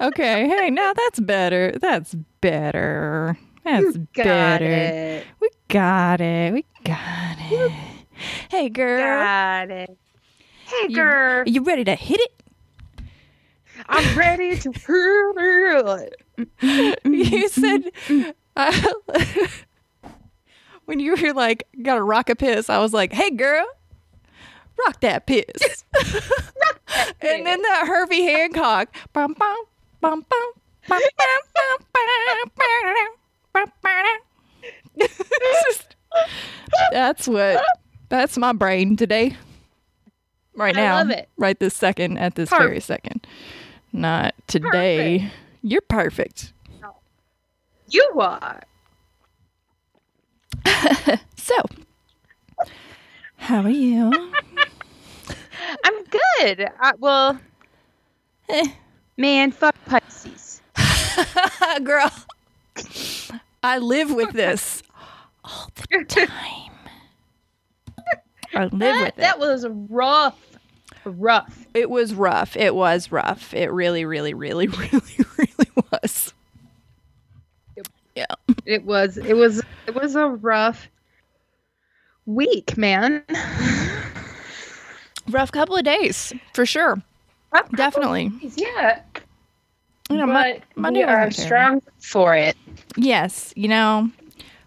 Okay. Hey, now that's better. That's better. That's Got better. it. We got it. We got it. Hey, girl. Got it. Hey, girl. Are you ready to hit it? I'm ready to hurt it. You said uh, when you were like, "Gotta rock a piss," I was like, "Hey, girl, rock that piss." and then that Herbie Hancock. Bum, bum, that's what that's my brain today. Right now. Right this second at this perfect. very second. Not today. Perfect. You're perfect. You are. so, how are you? I'm good. I, well, eh man, fuck Pisces. Girl, I live with this all the time. I live That, with it. that was rough. Rough. It was rough. It was rough. It really, really, really, really, really was. Yeah. It was. It was. It was a rough week, man. Rough couple of days, for sure. Rough Definitely. days, Yeah. You know, but Mon- Monday we are strong for it. Yes, you know,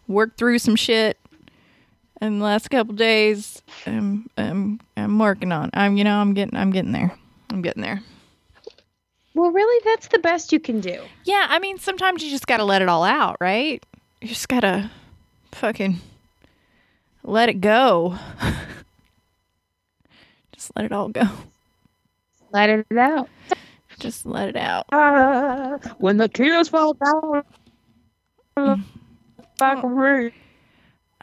worked through some shit in the last couple days. I'm, I'm, I'm working on. I'm, you know, I'm getting, I'm getting there. I'm getting there. Well, really, that's the best you can do. Yeah, I mean, sometimes you just gotta let it all out, right? You just gotta fucking let it go. just let it all go. Let it out. Just let it out. Ah, when the tears fall down. A rain.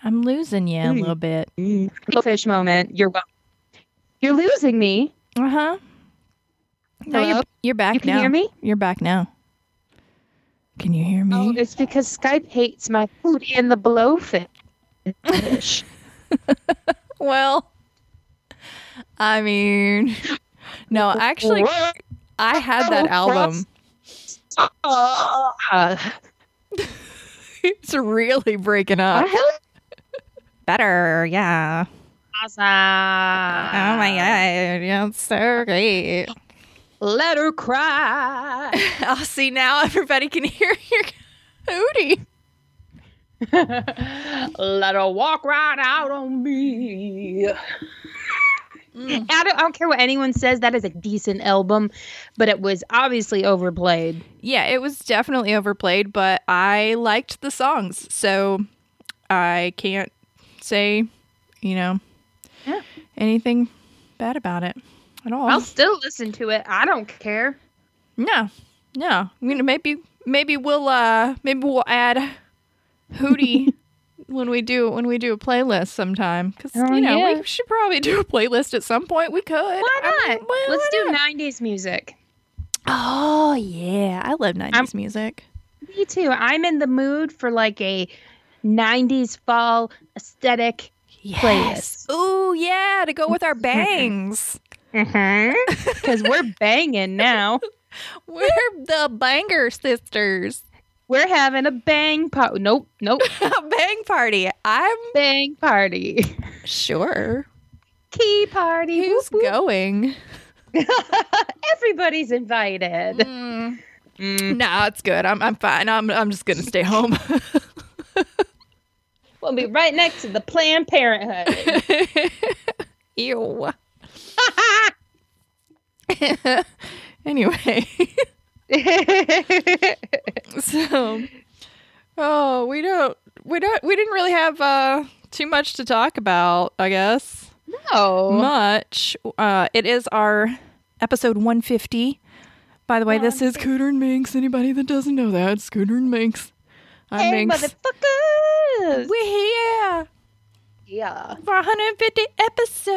I'm losing you a little bit. Fish moment. You're You're losing me. Uh huh. No, you're, you're back You can now. hear me? You're back now. Can you hear me? Oh, it's because Skype hates my food in the blowfish. Well, I mean, no, actually, I had that album. Uh, It's really breaking up. Better, yeah. awesome. Oh my god, yeah, it's so great. Let her cry. I'll see now everybody can hear your hootie. Let her walk right out on me. Mm. I, don't, I don't care what anyone says. That is a decent album, but it was obviously overplayed. Yeah, it was definitely overplayed, but I liked the songs, so I can't say, you know, Yeah. anything bad about it at all. I'll still listen to it. I don't care. No, no. You know, maybe maybe we'll uh maybe we'll add Hootie when we do when we do a playlist sometime because Oh, you know yeah. we should probably do a playlist at some point. We could. Why I not? mean, why- Let's why do not? 90s music. Oh yeah, I love 90s music. Me too. I'm in the mood for like a 90s fall aesthetic. Yes. Ooh yeah, to go with our mm-hmm. bangs. Mm-hmm. Because we're banging now. We're the Banger Sisters. We're having a bang party. Nope, nope. A bang party. I'm bang party. sure. Key party. Who's Whoop, whoop. going? Everybody's invited. Mm. Mm. No, it's good. I'm I'm fine. I'm I'm just gonna stay home. We'll be right next to the Planned Parenthood. Ew. anyway, so oh, we don't we don't we didn't really have uh too much to talk about, I guess. no. Much. Uh it is our episode 150. By the way, this is Cooter and Minx. Anybody that doesn't know that, it's Cooter and Minx. I'm Hey, Minx. motherfuckers. We're here yeah. for 150 episodes.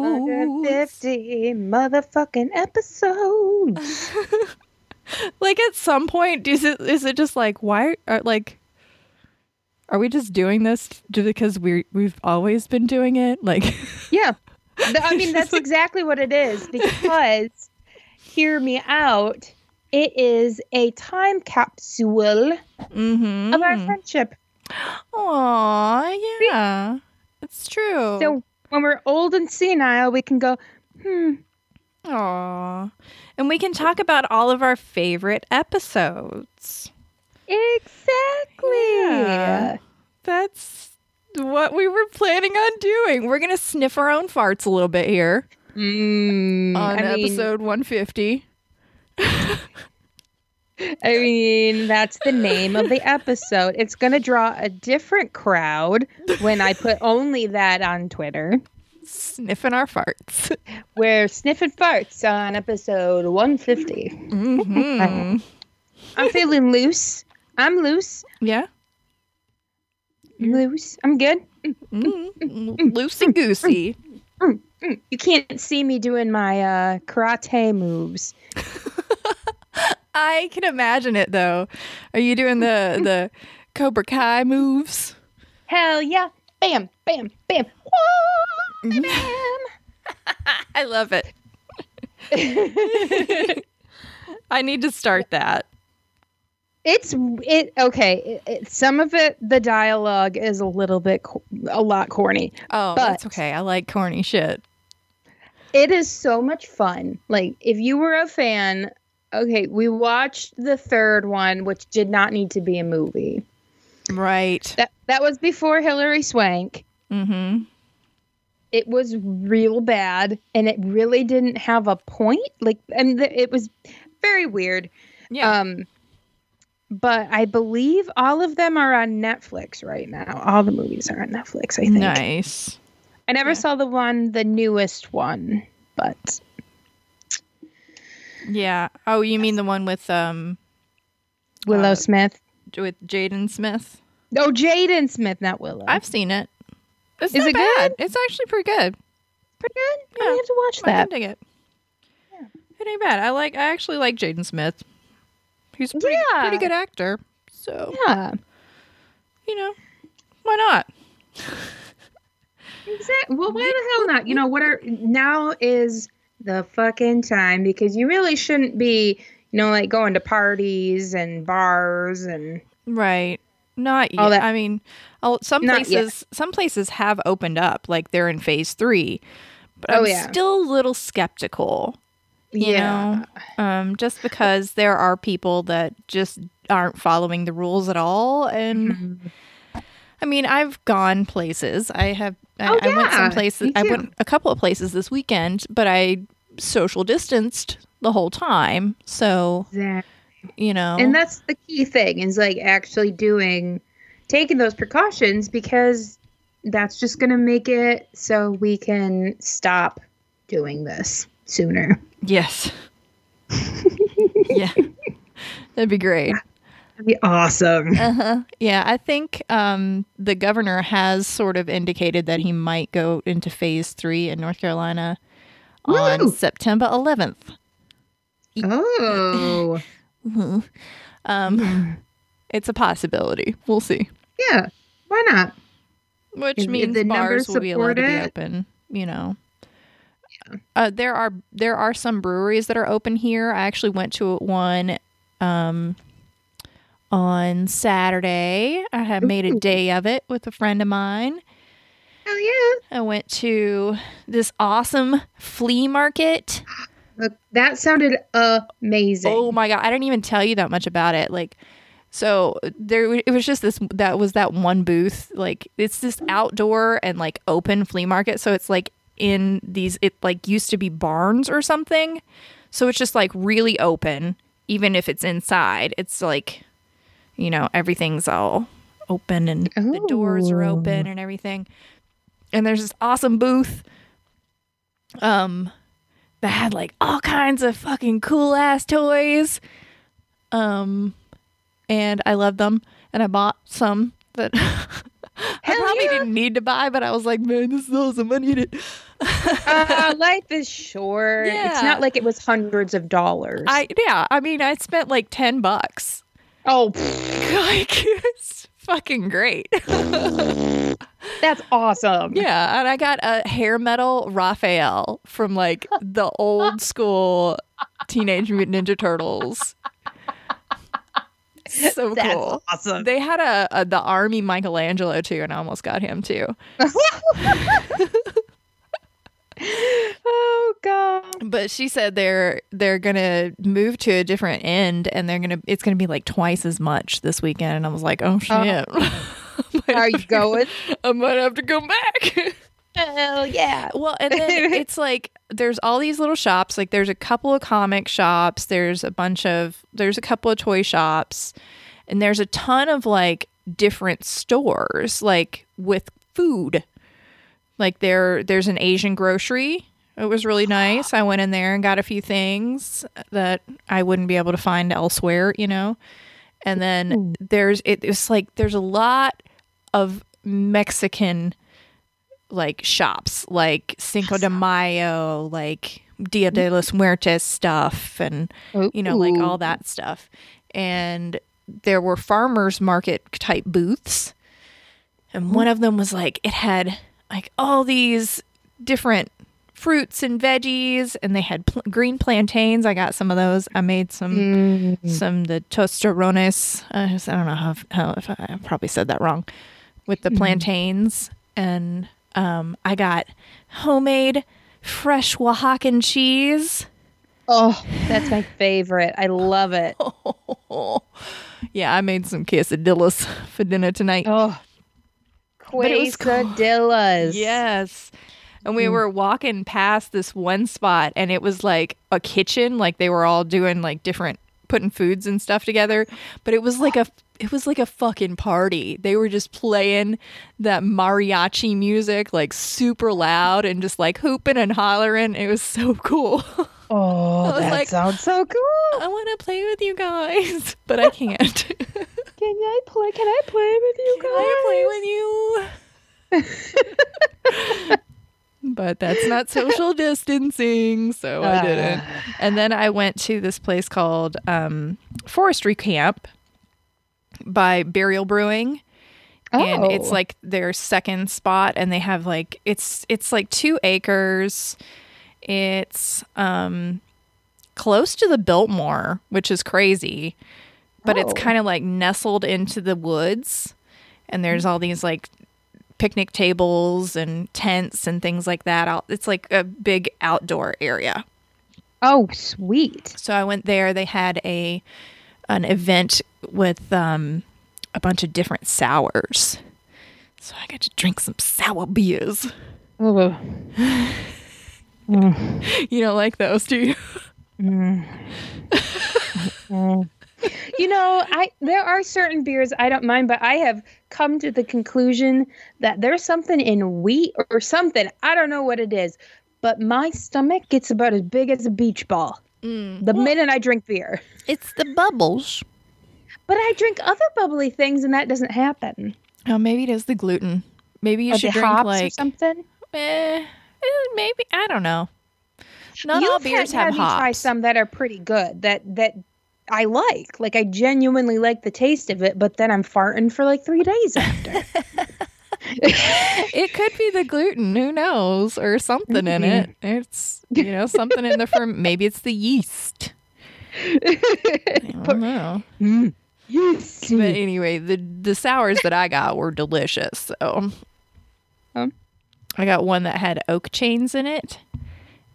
150 motherfucking episodes. like at some point is it is it just like why are like are we just doing this because we we've always been doing it like Yeah. I mean, that's exactly what it is because, hear me out, It is a time capsule Mm-hmm. of our friendship. Aw, yeah. It's true. So when we're old and senile, we can go, hmm, Aw. And we can talk about all of our favorite episodes. exactly. Yeah. That's what we were planning on doing. We're going to sniff our own farts a little bit here Mm, on I mean, episode 150. I mean, that's the name of the episode. It's going to draw a different crowd when I put only that on Twitter. Sniffing our farts. We're sniffing farts on episode 150. hmm I'm feeling loose. I'm loose. Yeah. Loose. I'm good. Mm. Loosey goosey. You can't see me doing my uh, karate moves. I can imagine it though. Are you doing the the Cobra Kai moves? Hell yeah. Bam, bam, bam. Whoa, bam. I love it. I need to start that. It's it okay. It, it, some of it, the dialogue is a little bit, a lot corny. Oh, that's okay. I like corny shit. It is so much fun. Like if you were a fan, okay, we watched the third one, which did not need to be a movie. Right. That that was before Hilary Swank. Mm-hmm. It was real bad, and it really didn't have a point. Like, and th- it was very weird. Yeah. Um, but I believe all of them are on Netflix right now. All the movies are on Netflix. I think. nice. I never Yeah. saw the one, the newest one, but Yeah. Oh, you mean the one with um Willow Uh, Smith. with Jaden Smith? Oh, Jaden Smith, not Willow. I've seen it. It's Is it bad. It's actually pretty good. pretty good. Yeah. I have to watch I that. can dig it. It ain't bad. I like. I actually like Jaden Smith. He's a pretty, Yeah. pretty good actor. So Yeah, you know, why not? exactly. Well, why the hell not? You know what? Are now is the fucking time because you really shouldn't be, you know, like going to parties and bars and Right. Not yet. That- I mean, some Not yet. places some places have opened up, like they're in phase three. But Oh, I'm yeah. still a little skeptical. You yeah. know, um, just because there are people that just aren't following the rules at all, and Mm-hmm. I mean, I've gone places. I have. I, Oh, I went some places. I went a couple of places this weekend, but I social distanced the whole time. So Exactly. You know, And that's the key thing is like actually doing, taking those precautions because that's just going to make it so we can stop doing this sooner. yes, yeah, that'd be great. That'd be awesome. Uh-huh. Yeah, I think um, the governor has sort of indicated that he might go into phase three in North Carolina on September 11th. Oh, Um, it's a possibility. We'll see. yeah. Why not? Which If- if means the bars will be allowed to be open. You know. Uh, there are there are some breweries that are open here. I actually went to one um, on Saturday. I had made a day of it with a friend of mine. Hell yeah. I went to this awesome flea market. That sounded amazing. Oh my god, I didn't even tell you that much about it. Like so there it was just this that was that one booth. Like it's this outdoor and like open flea market, so it's like in these it like used to be barns or something. So it's just like really open even if it's inside. It's like you know, everything's all open and the doors are open and everything. And there's this awesome booth um that had like all kinds of fucking cool ass toys. Um and I loved them and I bought some that I probably yeah. didn't need to buy, but I was like, man, this is awesome. I need it. uh, life is short. Yeah. It's not like it was hundreds of dollars. I yeah, I mean I spent like ten bucks. oh, like fucking great. That's awesome. yeah, and I got a hair metal Raphael from like the old school Teenage Mutant Ninja Turtles. So That's cool. awesome. They had a, a the army Michelangelo too, and I almost got him too. oh god. But she said they're they're gonna move to a different end, and they're gonna it's gonna be like twice as much this weekend. And I was like, oh uh-huh. shit. Are you going? I might have to go back. Hell yeah. well, and then it's like there's all these little shops. Like there's a couple of comic shops. There's a bunch of there's a couple of toy shops, and there's a ton of like different stores like with food. Like there there's an Asian grocery. It was really nice. I went in there and got a few things that I wouldn't be able to find elsewhere, you know. And then hmm. there's it, it's like there's a lot of Mexican like shops, like Cinco de Mayo, like Dia de los Muertos stuff, and you know, like all that stuff. And there were farmers market type booths, and one mm-hmm. of them was like it had like all these different fruits and veggies, and they had pl- green plantains. I got some of those. I made some Mm. some the tostarones. I, I don't know how, how if I, I probably said that wrong with the plantains, and um, I got homemade fresh Oaxacan cheese. Oh, that's my favorite. I love it. yeah, I made some quesadillas for dinner tonight. Oh. But it was cool. Quesadillas. Yes. And we hmm. were walking past this one spot and it was like a kitchen, like they were all doing like different putting foods and stuff together, but it was like a it was like a fucking party. They were just playing that mariachi music like super loud and just like hooping and hollering. It was so cool. Oh, that like- sounds so cool. I want to play with you guys, but I can't. Can I play? Can I play with you guys? Can I play with you? but that's not social distancing, so I didn't. And then I went to this place called um, Forestry Camp by Burial Brewing. And it's Oh. like their second spot and they have like it's it's like 2 acres. It's um close to the Biltmore, which is crazy. But it's Oh. kind of like nestled into the woods and there's all these like picnic tables and tents and things like that. It's like a big outdoor area. Oh, sweet. So I went there. They had a an event with um, a bunch of different sours. So I got to drink some sour beers. Oh, You don't like those, do you? You know, I there are certain beers I don't mind, but I have come to the conclusion that there's something in wheat or something. I don't know what it is, but my stomach gets about as big as a beach ball the minute I drink beer. It's the bubbles. But I drink other bubbly things, and that doesn't happen. Oh, maybe it is the gluten. Maybe you Or should the drink hops or like something. eh, eh, maybe I don't know. Not You've all beers had, have had me try some that are pretty good. That that I like. Like I genuinely like the taste of it, but then I'm farting for like three days after. It could be the gluten. Who knows? Or something in it. It's you know something in the ferm. Maybe it's the yeast. I don't know. yes. But anyway, the the sours that I got were delicious. So Um. I got one that had oak chains in it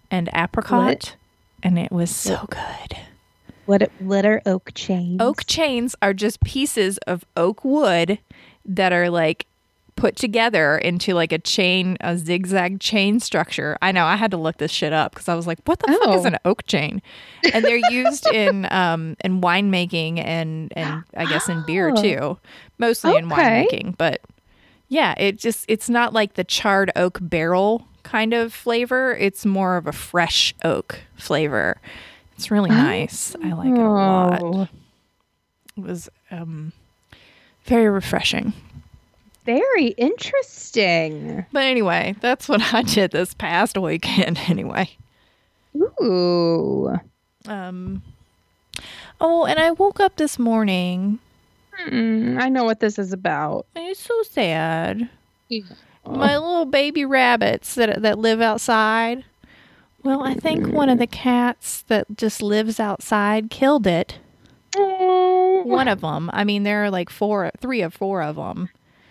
and apricot, and it was so good. What what are oak chains? Oak chains are just pieces of oak wood that are like put together into like a chain, a zigzag chain structure. I know I had to look this shit up because I was like, what the fuck is Oh. an oak chain? And they're used in um in winemaking and and I guess in beer Oh. too, mostly in Okay. winemaking. But yeah, it just it's not like the charred oak barrel kind of flavor. It's more of a fresh oak flavor. It's really nice. I like it a lot. Oh, It was um, very refreshing. very interesting. But anyway, that's what I did this past weekend. Anyway, Ooh. um, oh, and I woke up this morning Mm, I know what this is about. It's so sad. Yeah. My little baby rabbits that that live outside. Well, I think one of the cats that just lives outside killed it. Oh. One of them. I mean, there are like four, three or four of them.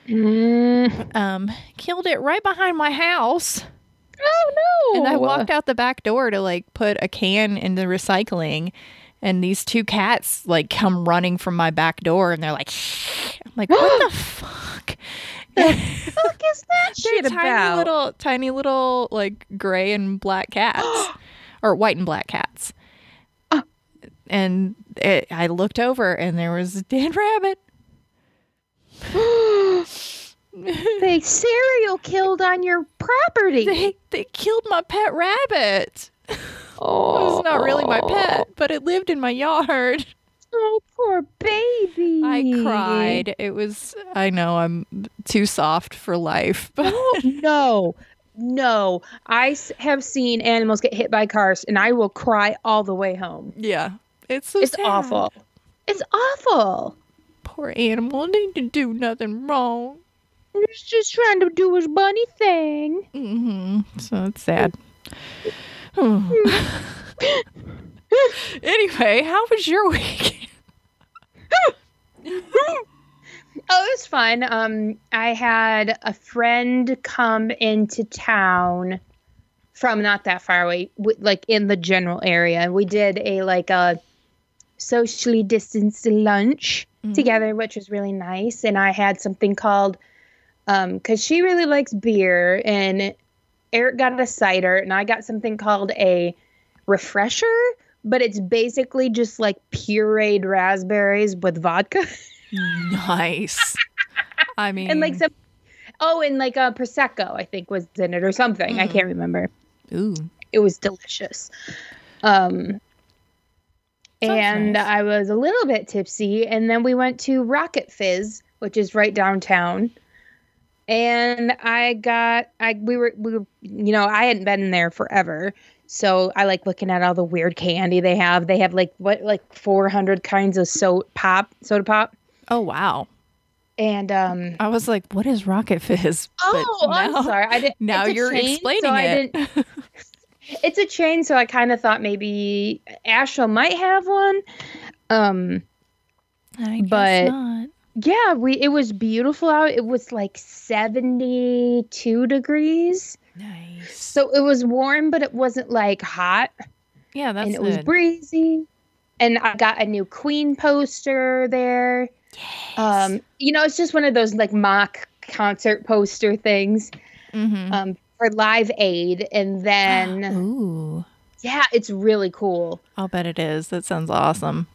Mm. Um, killed it right behind my house. Oh no! And I walked out the back door to like put a can in the recycling, and these two cats like come running from my back door, and they're like, I'm like, what the fuck? The fuck is that They're shit tiny about? little, tiny little like gray and black cats, or white and black cats. Oh. And it, I looked over, and there was a dead rabbit. they serial killed on your property. They they killed my pet rabbit. oh, It was not really my pet, but it lived in my yard. Oh, poor baby. I cried. It was. I know I'm too soft for life, but Oh, no, no. I have seen animals get hit by cars, and I will cry all the way home. yeah, it's so It's sad. awful. It's awful. Poor animal didn't do nothing wrong. He's just trying to do his bunny thing. Mm-hmm. So it's sad. anyway, how was your week? Oh, it was fun. Um, I had a friend come into town from not that far away, like in the general area. We did a like a socially distanced lunch together, which was really nice. And I had something called um, because she really likes beer, and Eric got a cider, and I got something called a refresher. But it's basically just like pureed raspberries with vodka. Nice. I mean, and like some oh and like a prosecco i think was in it or something i can't remember ooh, it was delicious um Sounds and nice. i was a little bit tipsy and then we went to rocket fizz which is right downtown and i got i we were we were you know i hadn't been there forever so i like looking at all the weird candy they have they have like what like 400 kinds of so pop soda pop oh wow. and um I was like, what is Rocket Fizz? But Oh, I'm sorry. I didn't. Now you're chain, explaining so I it. didn't- it's a chain, so I kind of thought maybe Asheville might have one. Um, I guess But- not. yeah, we it was beautiful out. It was like 72 degrees, Nice. so it was warm, but it wasn't like hot, Yeah, that's and it was breezy. And I got a new Queen poster there. Yes. Um, you know, it's just one of those like mock concert poster things. Mhm. um, for Live Aid, and then Ooh, yeah, it's really cool. I'll bet it is. That sounds awesome.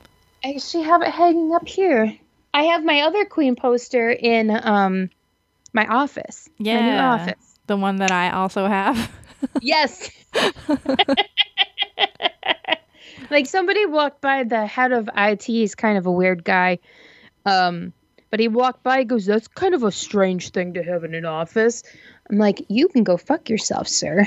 I actually have it hanging up here. I have my other Queen poster in um my office. my new Yeah. office. The one that I also have. Yes. like somebody walked by the head of IT. He's kind of a weird guy. Um, but he walked by. He goes, "That's kind of a strange thing to have in an office." I'm like, "You can go fuck yourself, sir."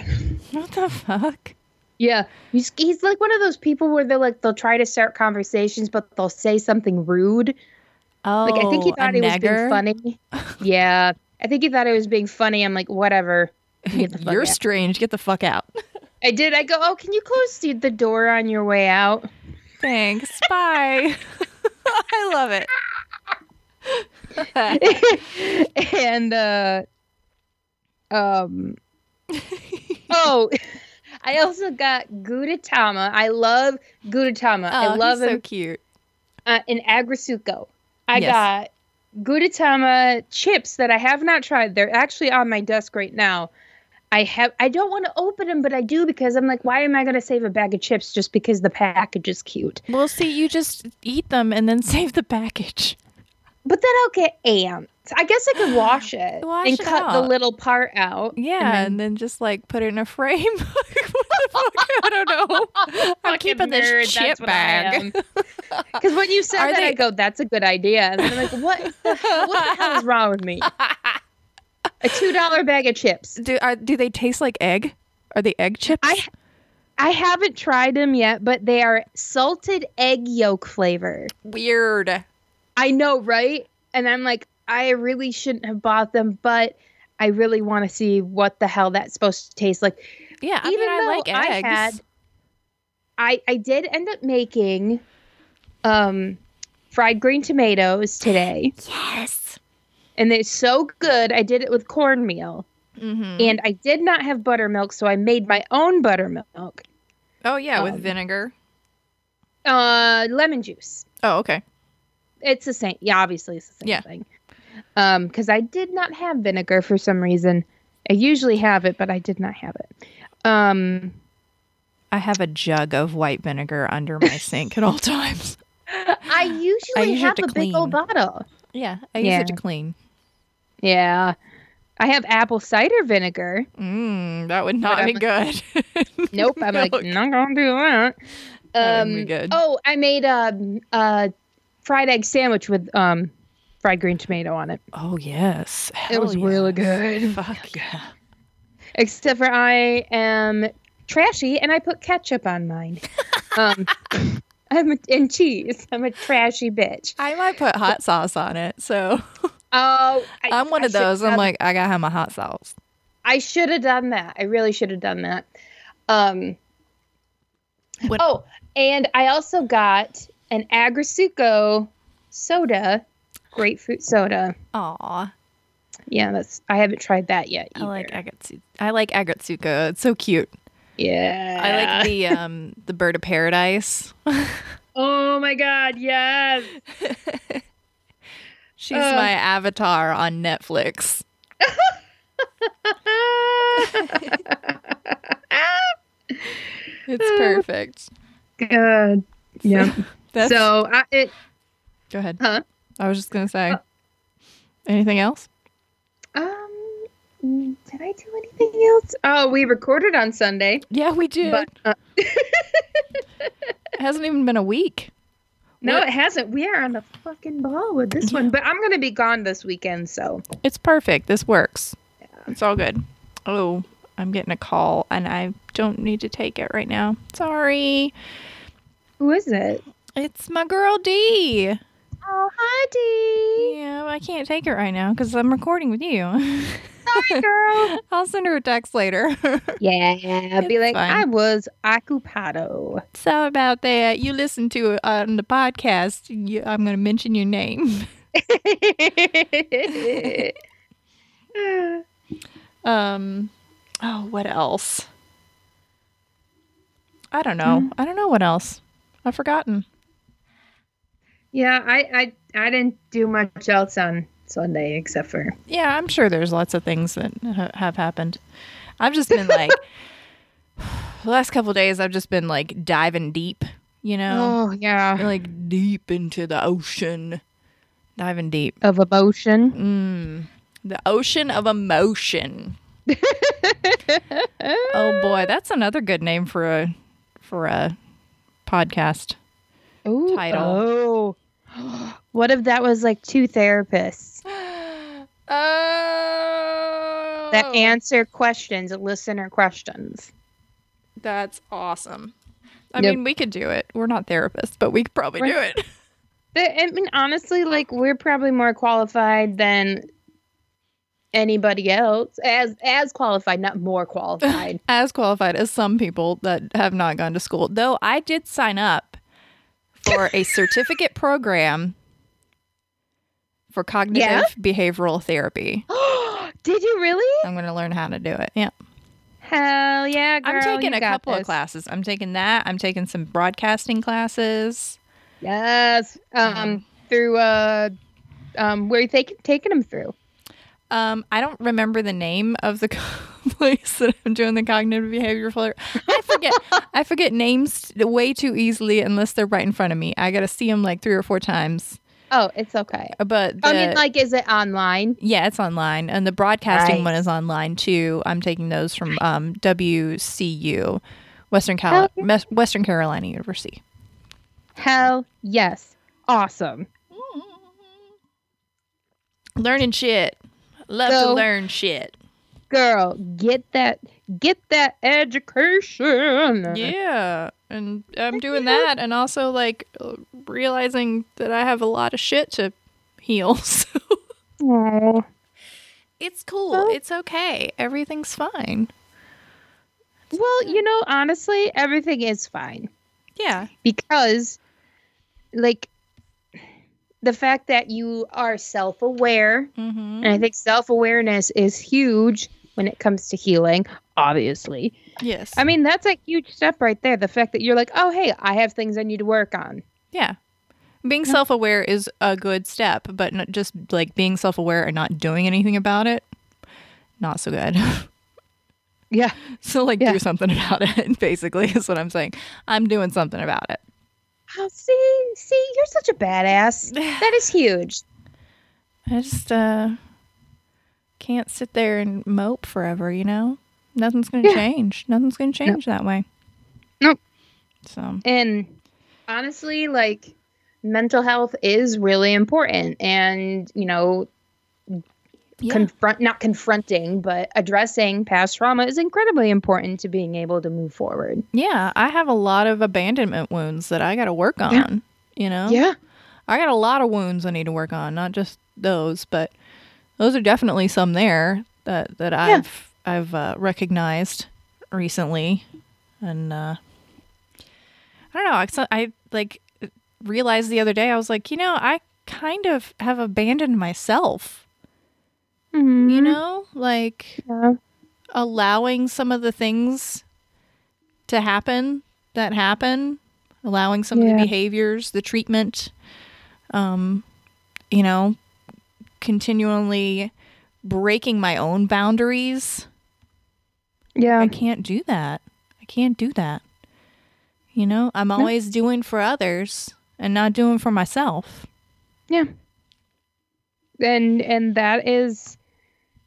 what the fuck? Yeah, he's he's like one of those people where they're like they'll try to start conversations, but they'll say something rude. Oh, Like I think he thought he was being funny. yeah, I think he thought he was being funny. I'm like, whatever. Get the fuck You're out. strange. Get the fuck out. I did. I go. Oh, can you close the, the door on your way out? Thanks. Bye. I love it. and uh, um, oh, I also got Gudetama. I love Gudetama. Oh, I love he's him. so cute. uh, in Aggretsuko. I Yes. got Gudetama chips that I have not tried. They're actually on my desk right now. I have. I don't want to open them, but I do because I'm like, why am I going to save a bag of chips just because the package is cute? Well, see, you just eat them and then save the package. But then I'll get ants. I guess I could wash it Wash and it cut the little part out. Yeah, and then- then, just like put it in a frame. what the fuck? I don't know. I'm Fucking keeping this nerd, chip that's bag. Because when you said Are that, I go, "That's a good idea," and I'm like, "What? The hell, what the hell is wrong with me?" A two dollar bag of chips. Do are, do they taste like egg? Are they egg chips? I I haven't tried them yet, but they are salted egg yolk flavor. Weird. I know, right? And I'm like, I really shouldn't have bought them, but I really want to see what the hell that's supposed to taste like. Yeah, I Even mean, I though like I had- I I did end up making um fried green tomatoes today, yes. and it's so good. I did it with cornmeal, Mm-hmm. and I did not have buttermilk, so I made my own buttermilk. Oh yeah, with um, vinegar. Uh, lemon juice. Oh okay. It's the same. Yeah, obviously it's the same Yeah. thing. Um, because I did not have vinegar for some reason. I usually have it, but I did not have it. Um, I have a jug of white vinegar under my sink at all times. I usually use it have to a big old bottle. Yeah, I use it to clean. Yeah. I have apple cider vinegar. Mm, that would not be good. Nope. I'm like, not gonna do that. That Um, wouldn't be good. Oh, I made a, a fried egg sandwich with um fried green tomato on it. Oh yes, it was Hell really good. Fuck yeah. Except for I am trashy and I put ketchup on mine. um, I'm a, and cheese. I'm a trashy bitch. I might put hot sauce on it, so Oh, I, I'm one I of those. I'm like, I gotta have my hot sauce. I should have done that. I really should have done that. Um. What- Oh, and I also got an Aggretsuko soda, grapefruit soda. Aw, Yeah, that's. I haven't tried that yet. I like either. agatsu. I like Aggretsuko. It's so cute. Yeah. I like the um the bird of paradise. Oh my god! Yes. She's Ugh. my avatar on Netflix. It's perfect. God. Yeah. So I, it. go ahead. Huh? I was just gonna say. Anything else? Mm, Did I do anything else? Oh, we recorded on Sunday, Yeah, we did. but uh, it hasn't even been a week. no, What- it hasn't. We are on the fucking ball with this one. But I'm gonna be gone this weekend, so It's perfect. This works. It's all good. Oh, I'm getting a call and I don't need to take it right now. Sorry. who is it? It's my girl D. Oh, hi, Dee. Yeah, I can't take it right now because I'm recording with you. Hi, girl. I'll send her a text later. yeah, be like, fine. I was ocupado. so about that, you listen to it on the podcast. You, I'm going to mention your name. Um. Oh, what else? I don't know. I don't know what else. I've forgotten. yeah, I, I I didn't do much else on Sunday except for Yeah, I'm sure there's lots of things that ha- have happened. I've just been like, the last couple days, I've just been like diving deep, you know, oh yeah like deep into the ocean, diving deep. of emotion. Mm, the ocean of emotion. Oh boy, that's another good name for a for a podcast. Ooh, title. Oh. what if that was like two therapists Oh, that answer questions, listener questions? that's awesome. I mean, we could do it. We're not therapists, but we could probably do it. The- I mean, honestly, like we're probably more qualified than anybody else. As as qualified, not more qualified. As qualified as some people that have not gone to school. Though I did sign up for a certificate program for cognitive Yeah? behavioral therapy. Did you really? I'm going to learn how to do it. Yeah. Hell yeah, girl! I'm taking you a couple of classes. I'm taking that. I'm taking some broadcasting classes. Yes. Um, Um, through uh, um, where you taking taking them through? Um, I don't remember the name of the place that I'm doing the cognitive behavior therapy. I forget. I forget names way too easily unless they're right in front of me. I got to see them like three or four times. Oh, it's okay. But I mean, like, is it online? yeah, it's online, and the broadcasting Nice. one is online too. I'm taking those from um, WCU, Western Cal- Hell Western Carolina University. Hell yes, awesome. Learning shit. Love to learn shit. Girl, get that get that education. Yeah. And I'm doing that and also like uh, realizing that I have a lot of shit to heal. So Aw. it's cool. Well- It's okay. Everything's fine. Well, you know, honestly, everything is fine Yeah. because, like, the fact that you are self aware, Mm-hmm. and I think self awareness is huge when it comes to healing, obviously. Yes. I mean, that's a huge step right there. The fact that you're like, oh, hey, I have things I need to work on. yeah. Being self aware is a good step, but not just like being self aware and not doing anything about it, not so good. Yeah. so, like, Yeah. do something about it, basically, is what I'm saying. I'm doing something about it. Oh, see, see, you're such a badass. That is huge. I just uh can't sit there and mope forever, you know? Nothing's gonna Yeah. change. Nothing's gonna change that way. Nope. So And honestly, like mental health is really important and, you know, yeah. confront not confronting, but addressing past trauma is incredibly important to being able to move forward. yeah, I have a lot of abandonment wounds that I gotta work on. Yeah. You know? Yeah. I got a lot of wounds I need to work on, not just those, but those are definitely some there that that I've I've uh, recognized recently, and uh, I don't know. I, I like realized the other day I was like, you know, I kind of have abandoned myself. Mm-hmm. You know, like Yeah. allowing some of the things to happen that happen, allowing some of the behaviors, the treatment, um, you know, continually breaking my own boundaries. Yeah. I can't do that. I can't do that. You know, I'm always doing for others and not doing for myself. Yeah. And and that is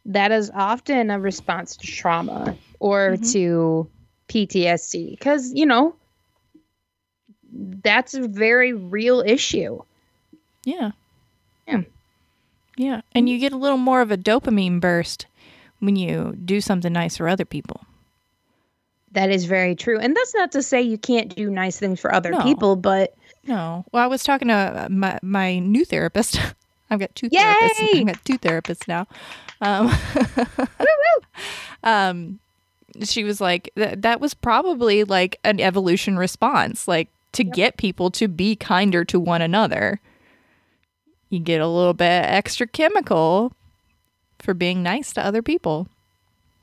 that is often a response to trauma or Mhm. to PTSD cuz you know that's a very real issue. Yeah. Yeah. Yeah. And you get a little more of a dopamine burst when you do something nice for other people. That is very true. And that's not to say you can't do nice things for other No. people, but No. Well, I was talking to uh, my, my new therapist. I've got two Yay! therapists. I've got two therapists now. Um, um, she was like, that, that was probably like an evolution response, like to get people to be kinder to one another. You get a little bit extra chemical for being nice to other people.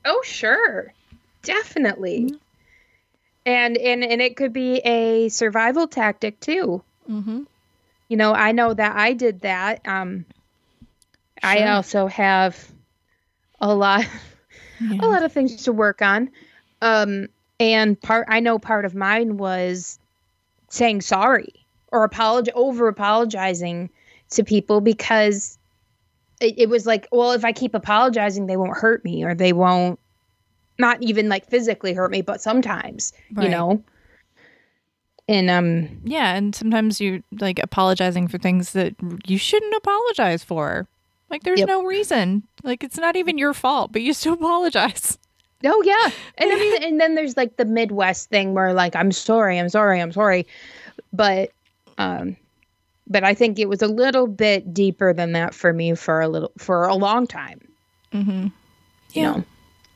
oh sure. Definitely. And and and it could be a survival tactic too. Mm-hmm. You know i know that i did that um i also have a lot Yeah. a lot of things to work on. Um and part i know part of mine was saying sorry or apologize over apologizing to people because it, it was like well if i keep apologizing they won't hurt me or they won't not even like physically hurt me but sometimes you know and um Yeah, and sometimes you're like apologizing for things that you shouldn't apologize for. Like there's Yep. no reason. Like it's not even your fault, but you still apologize. Oh yeah. And I mean and then there's like the Midwest thing where like I'm sorry, I'm sorry, I'm sorry. But um but I think it was a little bit deeper than that for me for a little for a long time, Mm-hmm. you know.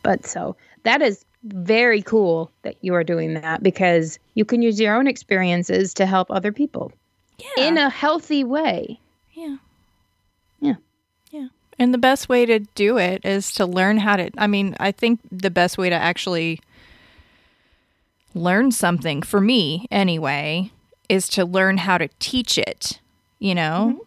But so that is very cool that you are doing that because you can use your own experiences to help other people Yeah. in a healthy way. yeah. Yeah. Yeah. And the best way to do it is to learn how to I mean, I think the best way to actually learn something for me anyway is to learn how to teach it, you know?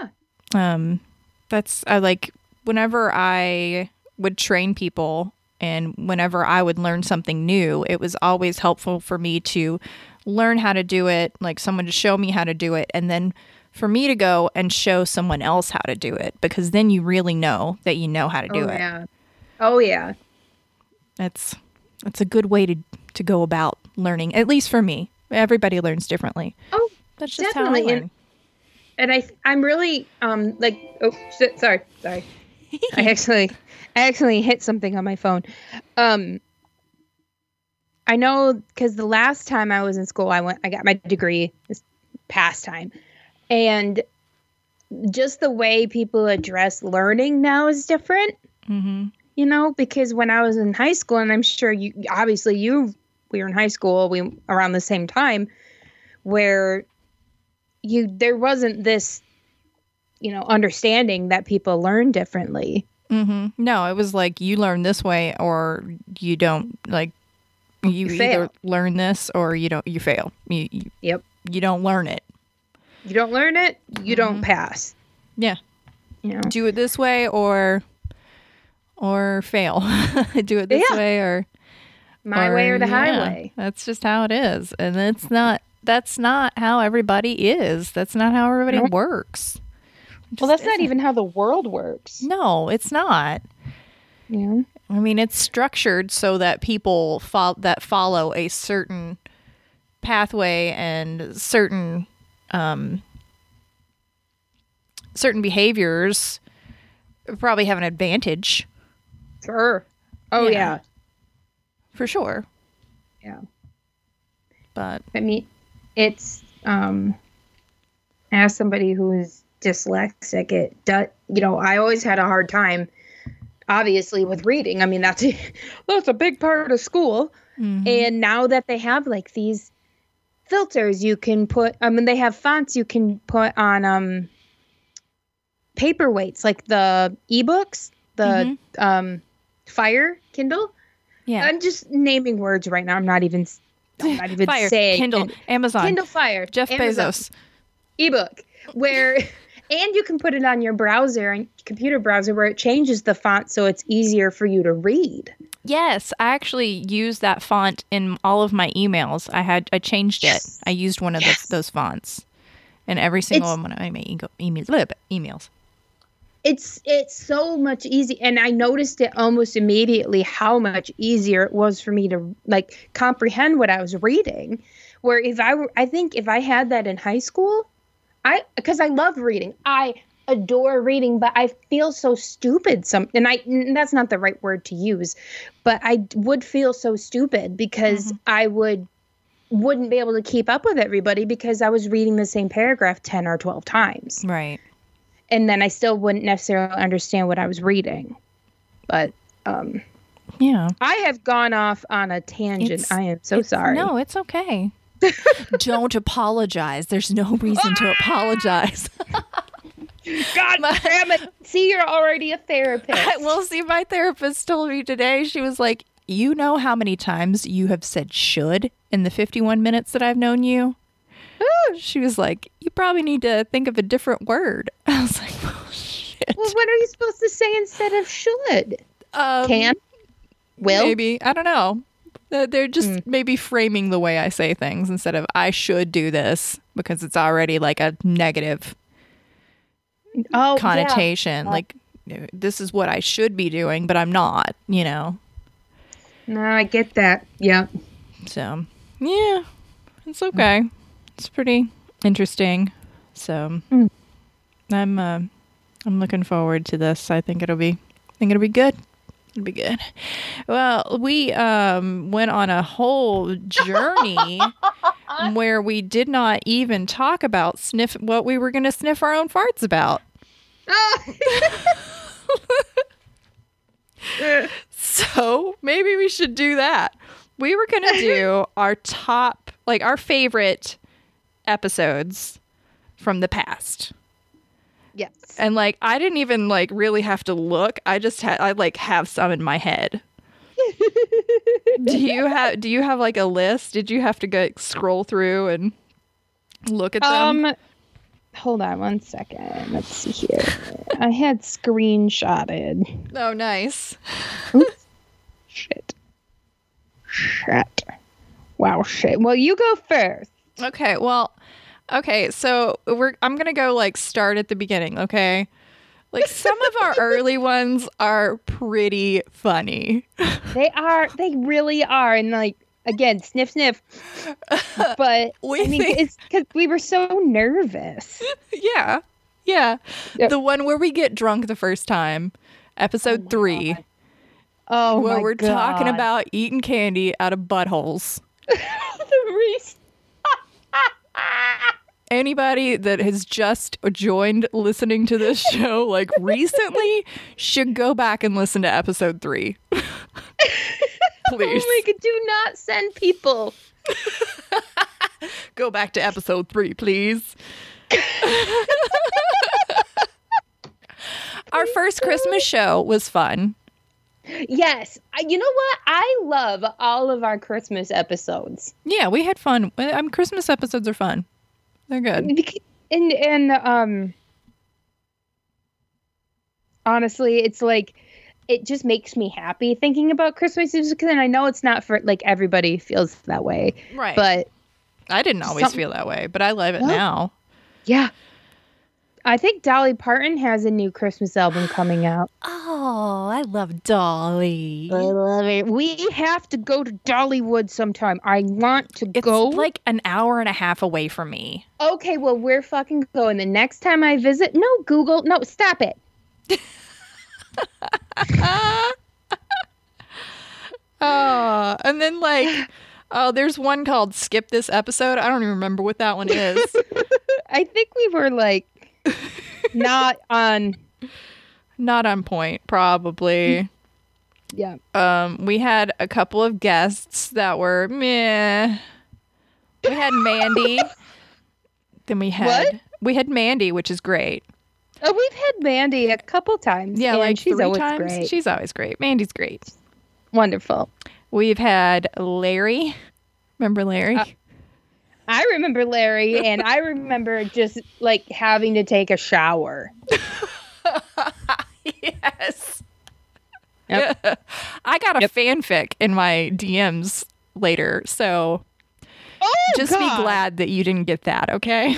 Yeah. Um that's i like whenever i would train people and whenever i would learn something new it was always helpful for me to learn how to do it like someone to show me how to do it and then for me to go and show someone else how to do it because then you really know that you know how to do oh, it. Yeah. Oh yeah. that's that's a good way to to go about learning at least for me. Everybody learns differently. Oh, that's just definitely, how i and- learn. and I I'm really um like oh shit, sorry sorry. I actually, I accidentally hit something on my phone. Um, I know because the last time I was in school, I went, I got my degree this past time, and just the way people address learning now is different. Mm-hmm. You know, because when I was in high school, and I'm sure you, obviously you, we were in high school, we around the same time, where you there wasn't this, you know, understanding that people learn differently. Mm-hmm. No, it was like you learn this way or you don't like you, You either learn this or you don't you fail. You you, Yep. you don't learn it. You don't learn it, you don't pass. Yeah. You know. Do it this way or or fail. Do it this Yeah. way or My way or the yeah, highway. That's just how it is. And it's not that's not how everybody is. That's not how everybody Nope. works. Well, that's not isn't. even how the world works. No, it's not. Know? I mean, it's structured so that people fo- that follow a certain pathway and certain um, certain behaviors probably have an advantage Sure. Oh Yeah. yeah. for sure. Yeah. But I mean, it's um as somebody who is dyslexic, it does you know, I always had a hard time obviously with reading. I mean, that's a, that's a big part of school. mhm. And now that they have like these filters you can put I mean they have fonts you can put on um Paperwhites like the ebooks, the Mhm. um Fire Kindle. yeah, I'm just naming words right now. I'm not even I'm not even Fire, saying Kindle, and- Amazon, Kindle Fire, Jeff Amazon, Bezos. ebook where and you can put it on your browser and computer browser where it changes the font so it's easier for you to read. Yes, I actually used that font in all of my emails. I had I changed Yes. it. I used one of Yes. those, those fonts in every single It's- one of my emails. Emails. emails. It's it's so much easy and I noticed it almost immediately how much easier it was for me to like comprehend what I was reading. Where if I were I think if I had that in high school, I because I love reading. I adore reading, but I feel so stupid some and I and that's not the right word to use, but I would feel so stupid because I would wouldn't be able to keep up with everybody because I was reading the same paragraph 10 or 12 times Right. and then I still wouldn't necessarily understand what I was reading. But um, Yeah. I have gone off on a tangent. It's- I am so sorry. No, it's okay. Don't apologize. There's no reason to apologize. God damn it! See, you're already a therapist. well, see, my therapist told me today, she was like, You know how many times you have said should in the 51 minutes that I've known you? She was like, You probably need to think of a different word. I was like, Oh, shit. well, what are you supposed to say instead of should? Um, Can? Will? Maybe. I don't know. They're just maybe framing the way I say things instead of I should do this because it's already like a negative Oh, connotation. Like, this is what I should be doing, but I'm not, you know? No, I get that. Yeah. So, yeah, it's okay. It's pretty interesting. So, Mm. I'm uh, I'm looking forward to this. I think it'll be I think it'll be good. It'll be good. Well, we um went on a whole journey where we did not even talk about sniff what we were going to sniff our own farts about. So maybe we should do that. We were going to do our top, like our favorite episodes from the past. Yes. And like I didn't even like really have to look. I just had I like have some in my head. do you have do you have like a list? Did you have to go scroll through and look at them? Um, hold on one second. Let's see here. I had screenshotted. oh, nice. Shit. Shit. Wow, shit. Well, you go first. Okay, well, okay, so we're I'm gonna go like start at the beginning, okay? Like some of our early ones are pretty funny. They are. They really are. And like again, sniff, sniff. But We I mean, think- it's because we were so nervous. yeah. Yeah. Yep. The one where we get drunk the first time oh episode three, Oh where we're talking about eating candy out of buttholes. the Reese. Anybody that has just joined listening to this show, like recently, should go back and listen to episode three. Please. Oh my God, do not send people. Go back to episode three, please. Our first Christmas show was fun. Yes. You know what? I love all of our Christmas episodes. Yeah, we had fun. Um, Christmas episodes are fun. They're good. And and um honestly, it's like it just makes me happy thinking about Christmas music because I know it's not for like everybody feels that way. Right. But I didn't always Something- feel that way, but I love it No. now. yeah. I think Dolly Parton has a new Christmas album coming out. Oh, I love Dolly. I love it. We have to go to Dollywood sometime. I want to It's go. like an hour and a half away from me. okay, well, we're fucking going. The next time I visit, no, Google, no, stop it. Oh, and then like, oh, there's one called "Skip This Episode." I don't even remember what that one is. I think we were like not on. Not on point, probably. Yeah. Um, we had a couple of guests that were meh. We had Mandy. then we had What? we had Mandy, which is great. Oh, we've had Mandy a couple times. Yeah, like she's three always times. great. She's always great. Mandy's great. Wonderful. We've had Larry. Remember Larry? Uh, I remember Larry, and I remember just like having to take a shower. yes. Yep. I got a Yep. fanfic in my DMs later, so Oh, just God. be glad that you didn't get that, okay?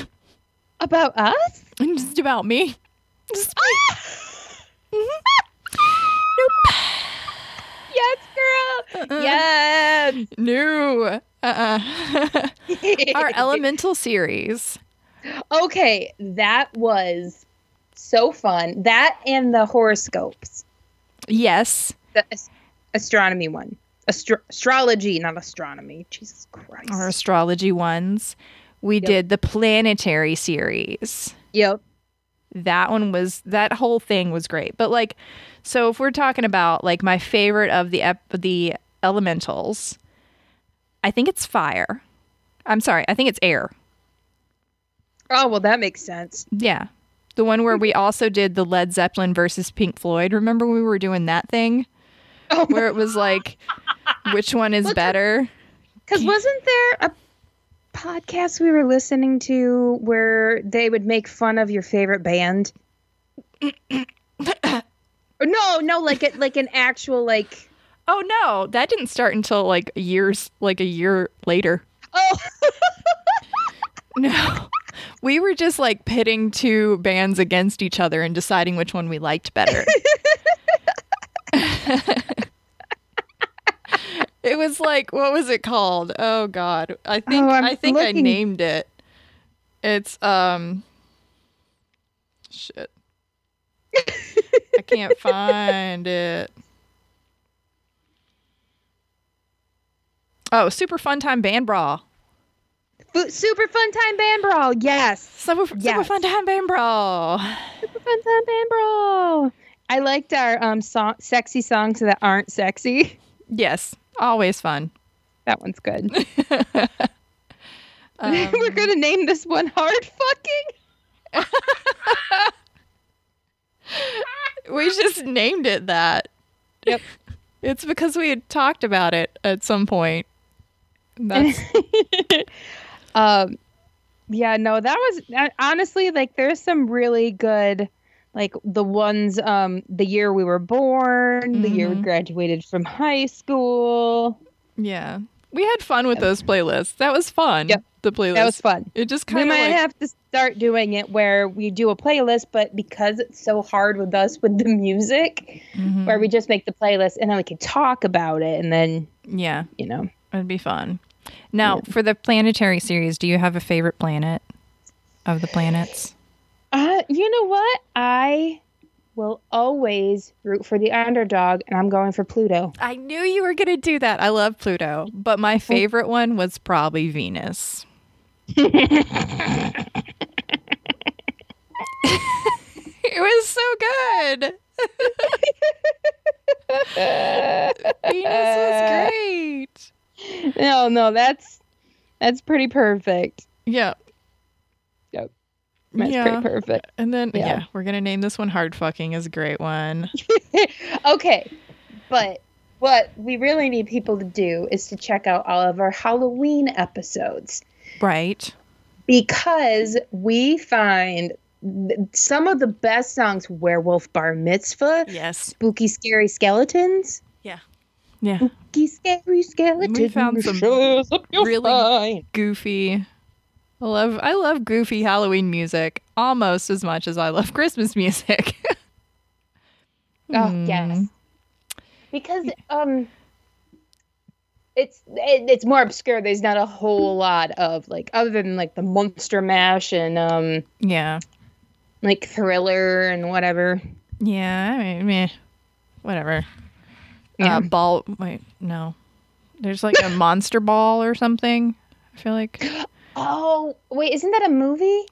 about us. And just about me. Just ah! mm-hmm. Yes, girl. Uh-uh. Yes. no. Uh-uh. Our elemental series. okay, that was so fun. That and the horoscopes, Yes. the as- astronomy one, Astro- astrology, not astronomy. Jesus Christ. Our astrology ones. We Yep. did the planetary series. Yep. that one was that whole thing was great but like so if we're talking about like my favorite of the ep- the elementals i think it's fire i'm sorry i think it's air Oh well, that makes sense. yeah the one where we hmm. also did the led zeppelin versus pink floyd remember when we were doing that thing Oh, where it was like which one is better because wasn't there a podcast we were listening to where they would make fun of your favorite band? No, no, like it, like an actual like. Oh no that didn't start until like years like a year later Oh, No. We were just like pitting two bands against each other and deciding which one we liked better. it was like what was it called? Oh god. I think Oh, I think I named it. It's um shit. I can't find it. Oh, Super Fun Time Band Brawl. Super fun time band brawl. Yes, Super, Super Yes. Fun Time Band Brawl. super fun time band brawl. I liked our um song, sexy songs that aren't sexy. Yes, always fun. That one's good. Um, We're gonna name this one hard fucking. we just named it that. Yep. It's because we had talked about it at some point. That's um yeah no that was honestly like there's some really good like the ones um the year we were born the year we Mhm. graduated from high school yeah. We had fun with those playlists. That was fun. Yep. The playlist. that was fun It just kind of We might like have to start doing it where we do a playlist but because it's so hard with us with the music Mhm. where we just make the playlist and then we can talk about it and then yeah, you know it'd be fun. Now, for the planetary series, do you have a favorite planet of the planets? Uh, you know what? I will always root for the underdog, and I'm going for Pluto. I knew you were going to do that. I love Pluto, but my favorite one was probably Venus. it was so good. Venus was great. No, no, that's that's pretty perfect. Yeah. Yep. That's Yeah. pretty perfect. And then, yeah. Yeah. we're going to name this one Hard Fucking is a great one. okay, but what we really need people to do is to check out all of our Halloween episodes Right. because we find some of the best songs werewolf bar mitzvah Yes. spooky scary skeletons Yeah. spooky scary skeletons found some shows up your really- spine. Goofy. I love I love goofy Halloween music almost as much as I love Christmas music. oh Hmm. yes because um it's it, it's more obscure there's not a whole lot of like other than like the monster mash and um Yeah. like thriller and whatever Yeah, I mean, meh. whatever. Yeah. Uh, ball. Wait, no. There's like a monster ball or something. I feel like. oh wait isn't that a movie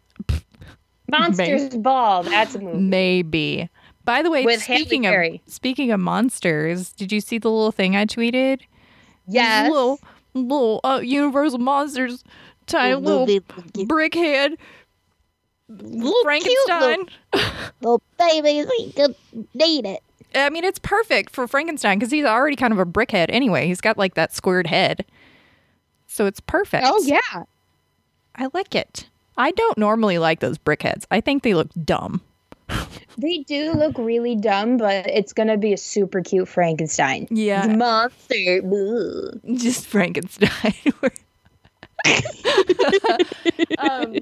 monsters ball that's a movie Maybe. By the way, With speaking of speaking of monsters, did you see the little thing I tweeted? yes Little little uh, Universal monsters, tiny little brickhead little Frankenstein. little baby we could need it I mean, it's perfect for Frankenstein because he's already kind of a brickhead anyway. He's got like that squared head, so it's perfect. oh yeah I like it. I don't normally like those brickheads. I think they look dumb. they do look really dumb but it's gonna be a super cute frankenstein Yeah, monster Boo. just Frankenstein. um,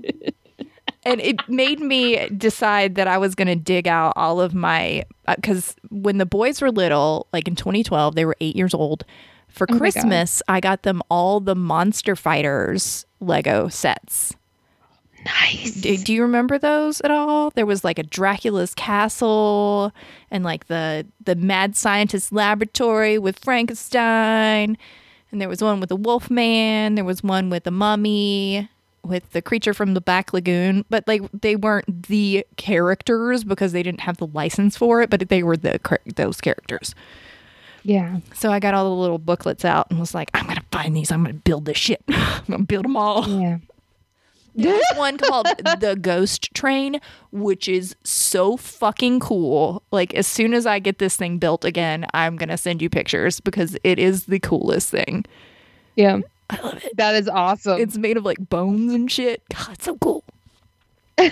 and it made me decide that I was going to dig out all of my uh, because when the boys were little, like in 2012, they were eight years old. For Oh. Christmas, I got them all the Monster Fighters Lego sets. nice Do, do you remember those at all? There was like a Dracula's castle and like the the mad scientist laboratory with Frankenstein. And there was one with the wolf man, there was one with the mummy, with the creature from the Black Lagoon, but like they weren't the characters because they didn't have the license for it, but they were the those characters. yeah So I got all the little booklets out and was like, I'm going to find these. I'm going to build this shit. I'm going to build them all. yeah There's one called The Ghost Train, which is so fucking cool. Like, as soon as I get this thing built again, I'm going to send you pictures because it is the coolest thing. yeah I love it. that is awesome It's made of like bones and shit. God, it's so cool.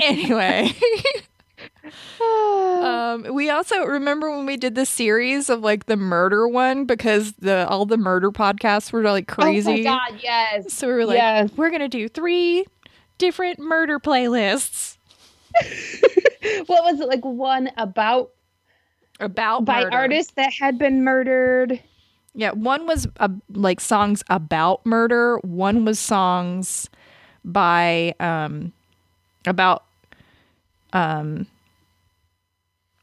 anyway, um, we also remember when we did the series of like the murder one because the all the murder podcasts were like crazy. Oh my god, yes. So we were like, Yes. we're gonna do three different murder playlists What was it like one about about by murder. artists that had been murdered? Yeah, one was uh, like songs about murder. One was songs by um about um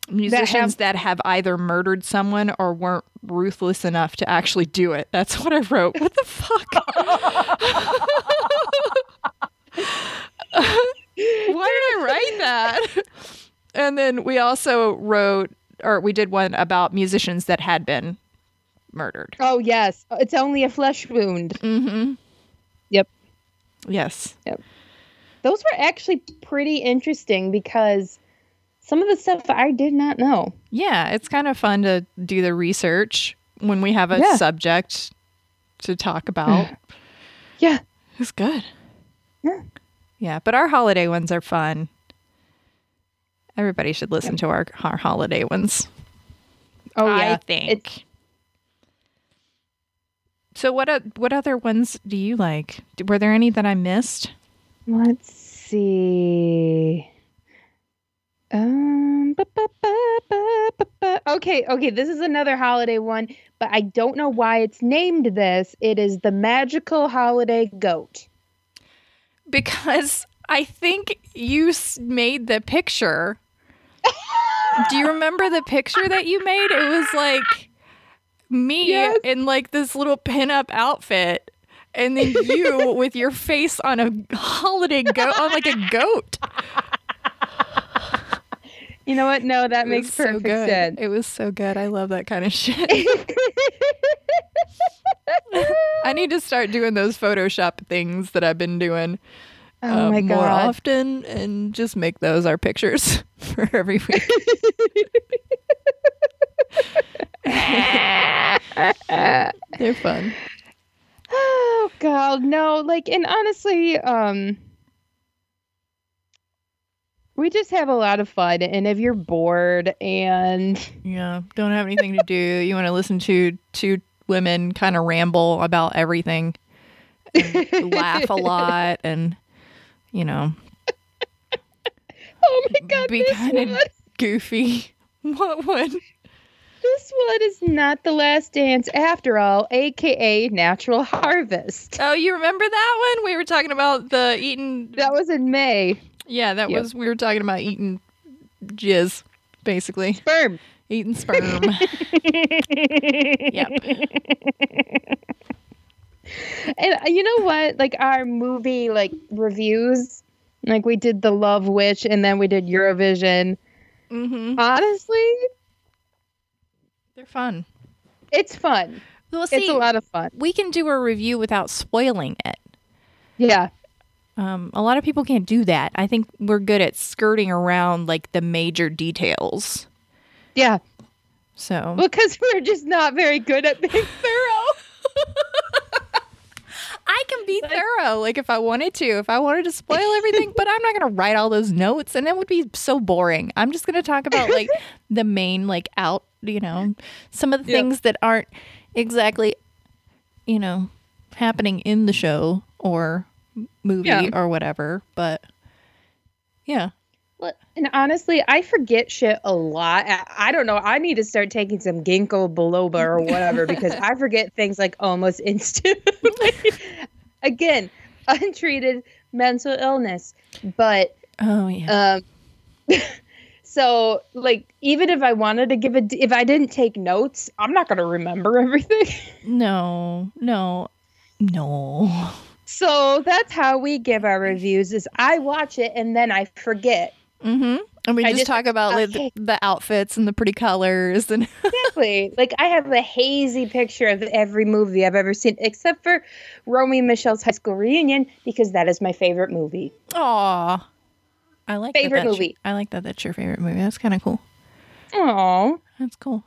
musicians that have, either murdered someone or weren't ruthless enough to actually do it. That's what I wrote. What the fuck? Why did I write that? And then we also wrote or we did one about musicians that had been murdered. Oh yes. It's only a flesh wound. Mm-hmm. Yep. Yes. Yep. Those were actually pretty interesting because some of the stuff I did not know. Yeah, it's kind of fun to do the research when we have a Yeah. subject to talk about. Yeah. It's good. Yeah. Yeah, but our holiday ones are fun. Everybody should listen to our our holiday ones. Oh yeah, I think. It's- so what o- what other ones do you like? Were there any that I missed? Let's see. Um, ba, ba, ba, ba, ba, ba. Okay, okay, this is another holiday one, but I don't know why it's named this. It is the magical holiday goat. Because I think you made the picture. Do you remember the picture that you made? It was like me Yes. in like this little pinup outfit, and then you with your face on a holiday goat, on like a goat. You know what? No, that It makes so perfect good. sense. It was so good. I love that kind of shit. I need to start doing those Photoshop things that I've been doing oh uh, my more often and just make those our pictures for every week. They're fun. Oh god, no, like and honestly, um we just have a lot of fun and if you're bored and Yeah. Don't have anything to do. You want to listen to two women kind of ramble about everything, and laugh a lot, and, you know, oh my god, be this kind of goofy. What one? this one is not the last dance after all, aka Natural Harvest. Oh, you remember that one? We were talking about the eating. That was in May. yeah, that Yep. was. We were talking about eating jizz, basically Sperm. eating sperm. yep. And you know what? Like our movie like reviews, like we did the Love Witch and then we did Eurovision. Mm-hmm. Honestly, They're fun. it's fun. Well, see, it's a lot of fun. we can do a review without spoiling it. Yeah. Um, a lot of people can't do that. I think we're good at skirting around like the major details. Yeah. So Because we're just not very good at being thorough. I can be thorough, like if I wanted to, if I wanted to spoil everything, but I'm not going to write all those notes, and that would be so boring. I'm just going to talk about like the main, like out, you know, some of the Yep. things that aren't exactly, you know, happening in the show or movie Yeah. or whatever. But yeah, And honestly, I forget shit a lot. I, don't know. I need to start taking some ginkgo biloba or whatever because I forget things like almost instantly. Again, untreated mental illness. But oh yeah, um so like even if I wanted to give a if I didn't take notes, I'm not going to remember everything. no, no, no. So that's how we give our reviews is I watch it and then I forget. Mm-hmm. And we just, just- talk about like, okay. the outfits and the pretty colors and Exactly. like I have a hazy picture of every movie I've ever seen, except for Romy and Michelle's high school reunion, because that is my favorite movie. Aw. I like that Favorite that's- movie. I like that that's your favorite movie. That's kind of cool. Oh. That's cool.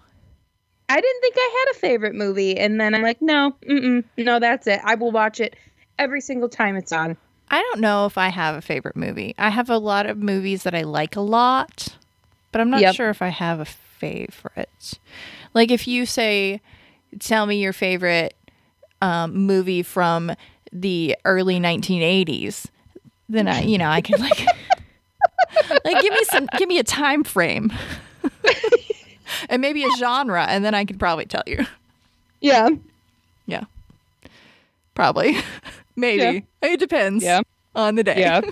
I didn't think I had a favorite movie, and then I'm like, no, no, that's it. I will watch it every single time it's on. I don't know if I have a favorite movie. I have a lot of movies that I like a lot, but I'm not Yep. sure if I have a favorite. Like if you say, tell me your favorite um, movie from the early 1980s, then I, you know, I can like, like give me some, give me a time frame, and maybe a genre, and then I could probably tell you. Yeah. Yeah, probably, maybe. It depends. Yeah. on the day. Yeah.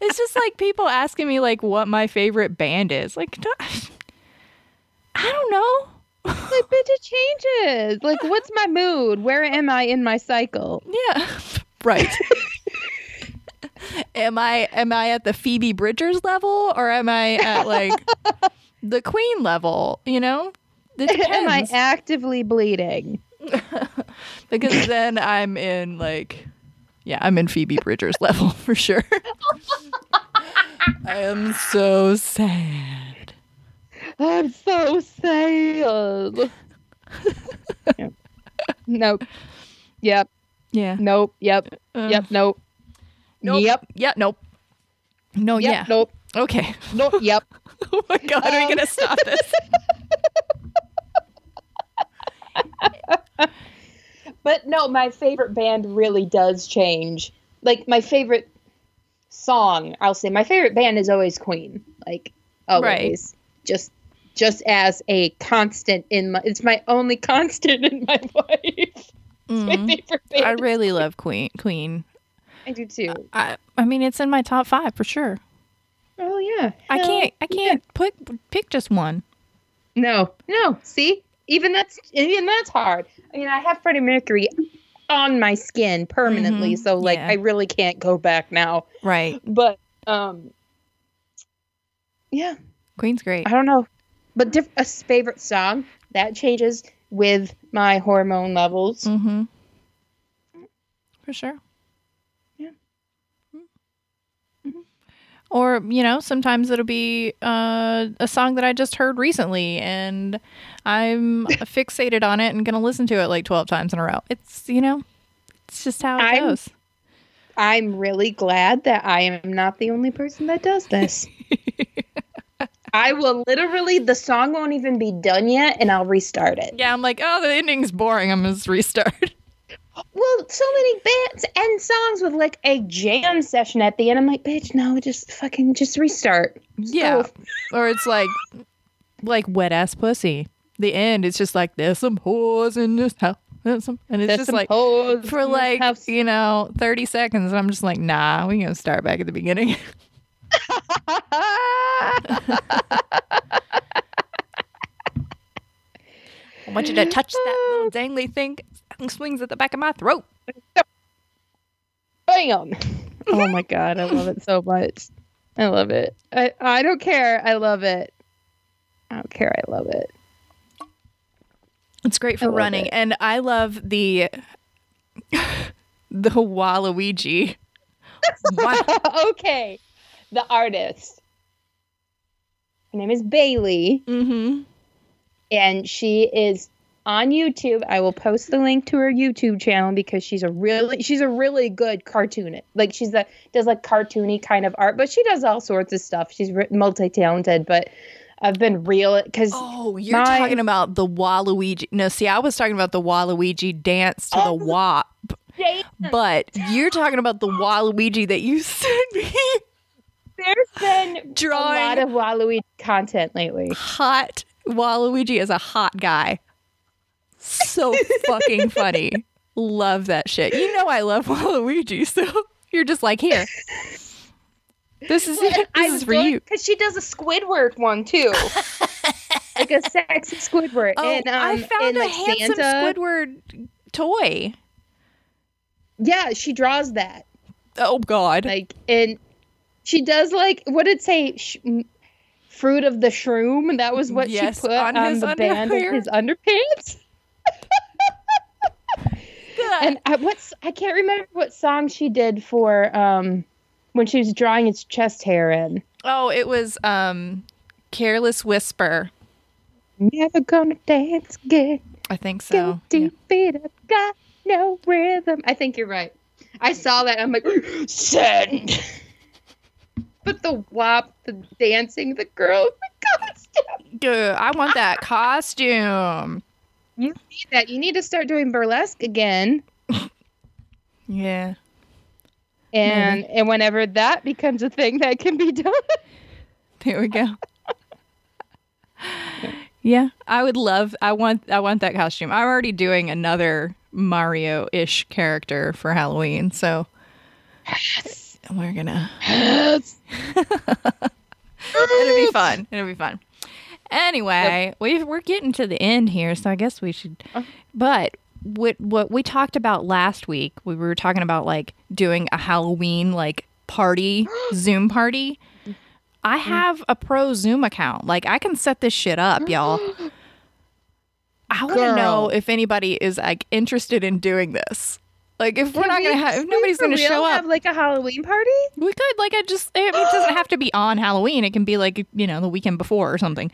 It's just like people asking me like what my favorite band is. Like I don't know. like, bitch, it changes. Like, what's my mood? Where am I in my cycle? Yeah. Right. am I am I at the Phoebe Bridgers level or am I at like the Queen level, you know? Am I actively bleeding? because then I'm in like yeah, I'm in Phoebe Bridgers level for sure. I am so sad. I'm so sad. Yep. Nope. Yep. Yeah. Nope. Yep. Uh, Yep. Nope. Nope. Yep. Yeah, nope. No, Yep. yeah. Nope. Okay. Nope. Yep. Oh my god, are we Um, gonna stop this? But no, my favorite band really does change. Like my favorite song, I'll say my favorite band is always Queen. Like always. Just just as a constant in my it's my only constant in my life. It's my mm-hmm. favorite I really love Queen. Queen. I do too. I I mean, it's in my top five for sure. Oh yeah. I can't I can't put pick just one. No, no. See, even that's even that's hard. I mean, I have Freddie Mercury on my skin permanently, Mhm, so like yeah. I really can't go back now. Right. But um, yeah, Queen's great. I don't know. But diff- a favorite song that changes with my hormone levels. Mm-hmm. For sure. Yeah. Mhm. Or, you know, sometimes it'll be uh, a song that I just heard recently and I'm fixated on it and going to listen to it like 12 times in a row. It's, you know, it's just how it I'm- goes. I'm really glad that I am not the only person that does this. I will literally, the song won't even be done yet, and I'll restart it. Yeah, I'm like, oh, the ending's boring. I'm to restart. Well, so many bands end songs with like a jam session at the end. I'm like, bitch, no, just fucking just restart. Yeah. So- or it's like, like wet ass pussy. The end, it's just like, there's some whores in this house. There's some, and it's There's just like, hoes for like house. you know 30 seconds and i'm just like nah we gonna start back at the beginning i want you to touch that little dangly thing that swings at the back of my throat Bam! Oh my god, I love it so much. I love it. I I don't care. I love it. I don't care. I love it. it's great for running it. and i love the the waluigi okay, the artist. Her name is Bailey, mm-hmm and she is on YouTube. I will post the link to her YouTube channel because she's a really she's a really good cartoonist. Like she's a does like cartoony kind of art, but she does all sorts of stuff. She's multi talented, but I've been real because Oh, you're My- talking about the Waluigi. No, see, I was talking about the Waluigi dance to Oh. the WAP. But you're talking about the Waluigi that you sent me. there's been a lot of Waluigi content lately. hot Waluigi is a hot guy. So fucking funny. Love that shit. You know I love Waluigi, so you're just like, here. This is this is for you. because she does a Squidward one too, like a sexy Squidward. Oh, and, um, I found and, a like, handsome Santa. Squidward toy. Yeah, she draws that. Oh God. like and she does like what did it say sh- fruit of the shroom that was what Yes, she put on on, his the band of his underpants and I, what's i can't remember what song she did for um when she was drawing its chest hair in Oh, it was um Careless Whisper. never gonna dance again I think so. guilty Yeah. feet have got no rhythm i think you're right i saw that i'm like send but the WAP the dancing the girl my god. Good. I want that costume. You need that. You need to start doing burlesque again. Yeah. And and whenever that becomes a thing that can be done. There we go. yeah, I would love I want I want that costume. I'm already doing another Mario-ish character for Halloween, so Yes. we're going to Yes. It'll be fun. It'll be fun. Anyway, we we're getting to the end here, so I guess we should. Uh-huh. But what what we talked about last week, we were talking about like doing a Halloween like party, Zoom party. I mm-hmm. have a pro Zoom account. Like I can set this shit up, y'all. I want to know if anybody is like interested in doing this. Like if we're not we- gonna have, if nobody's gonna show up, Have like a Halloween party? we could like I just I mean, it doesn't have to be on Halloween. It can be like you know the weekend before or something.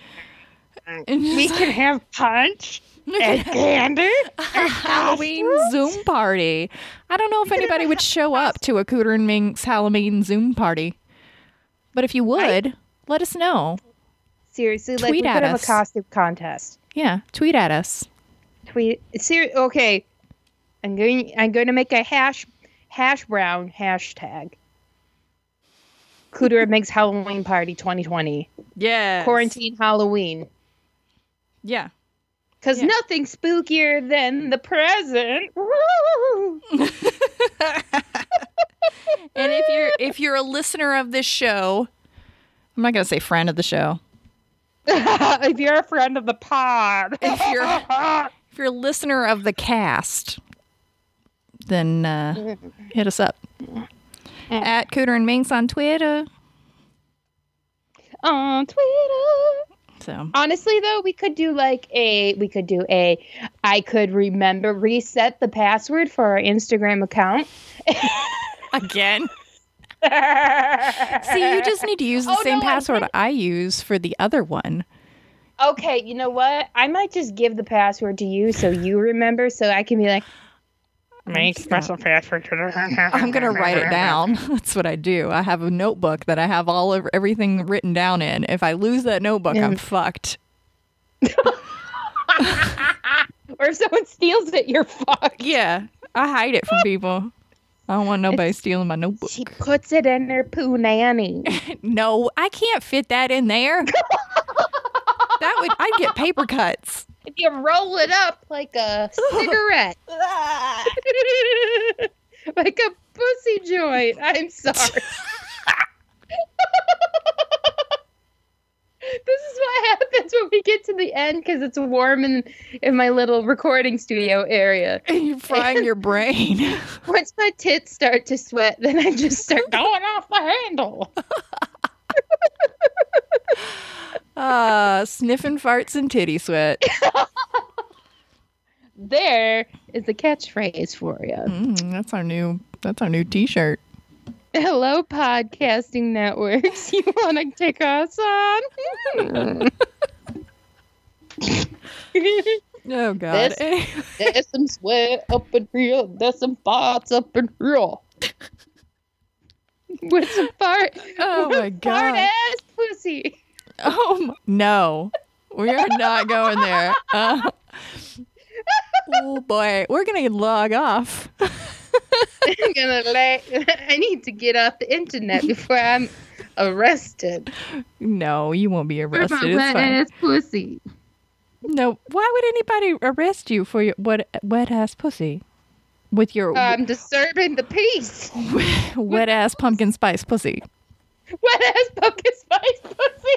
And We just- can have punch and have candy. a Halloween Zoom party. I don't know if anybody would show up to a Cooter and Minx Halloween Zoom party, but if you would, let us know. Seriously, like Tweet we at could have us. a costume contest. Yeah, tweet at us. Tweet. Ser- okay. I'm going. I'm going to make a hash hash brown hashtag. Cooter Minx Halloween party 2020 Yeah, quarantine Halloween. Yeah, Because Yeah. nothing's spookier than the present. And if you're if you're a listener of this show, I'm not gonna say friend of the show. if you're a friend of the pod. If you're- If you're a listener of the cast, then uh, hit us up at Cooter and Minx on Twitter. on Twitter. So Honestly, though, we could do like a we could do a I could remember reset the password for our Instagram account. again, see, you just need to use the Oh, same no, I password I use for the other one. okay, you know what? I might just give the password to you so you remember, so I can be like, make just gonna- special password. I'm gonna write it down. That's what I do. I have a notebook that I have all of everything written down in. If I lose that notebook, I'm fucked. or if someone steals it, you're fucked. Yeah, I hide it from people. I don't want nobody stealing my notebook. She puts it in her poo nanny. No, I can't fit that in there. that would I'd get paper cuts. If you roll it up like a cigarette, like a pussy joint. I'm sorry. this is what happens when we get to the end because it's warm in in my little recording studio area. And you're frying your brain. Once my tits start to sweat, then I just start going off the handle. Uh, sniffing farts and titty sweat. There is the catchphrase for you. Mm, that's our new. That's our new T-shirt. Hello, podcasting networks. You want to take us on? Oh God. There's some sweat up in here. There's some farts up in here. With some fart. Oh my Fart God. ass pussy. Oh no, we are not going there. Uh, oh boy, we're gonna log off. I'm gonna lay. I need to get off the internet before I'm arrested. No, you won't be For arrested. my It's wet ass pussy. No, why would anybody arrest you for your wet wet ass pussy? With your I'm disturbing the peace. wet ass pumpkin spice pussy. Wet ass pumpkin spice pussy.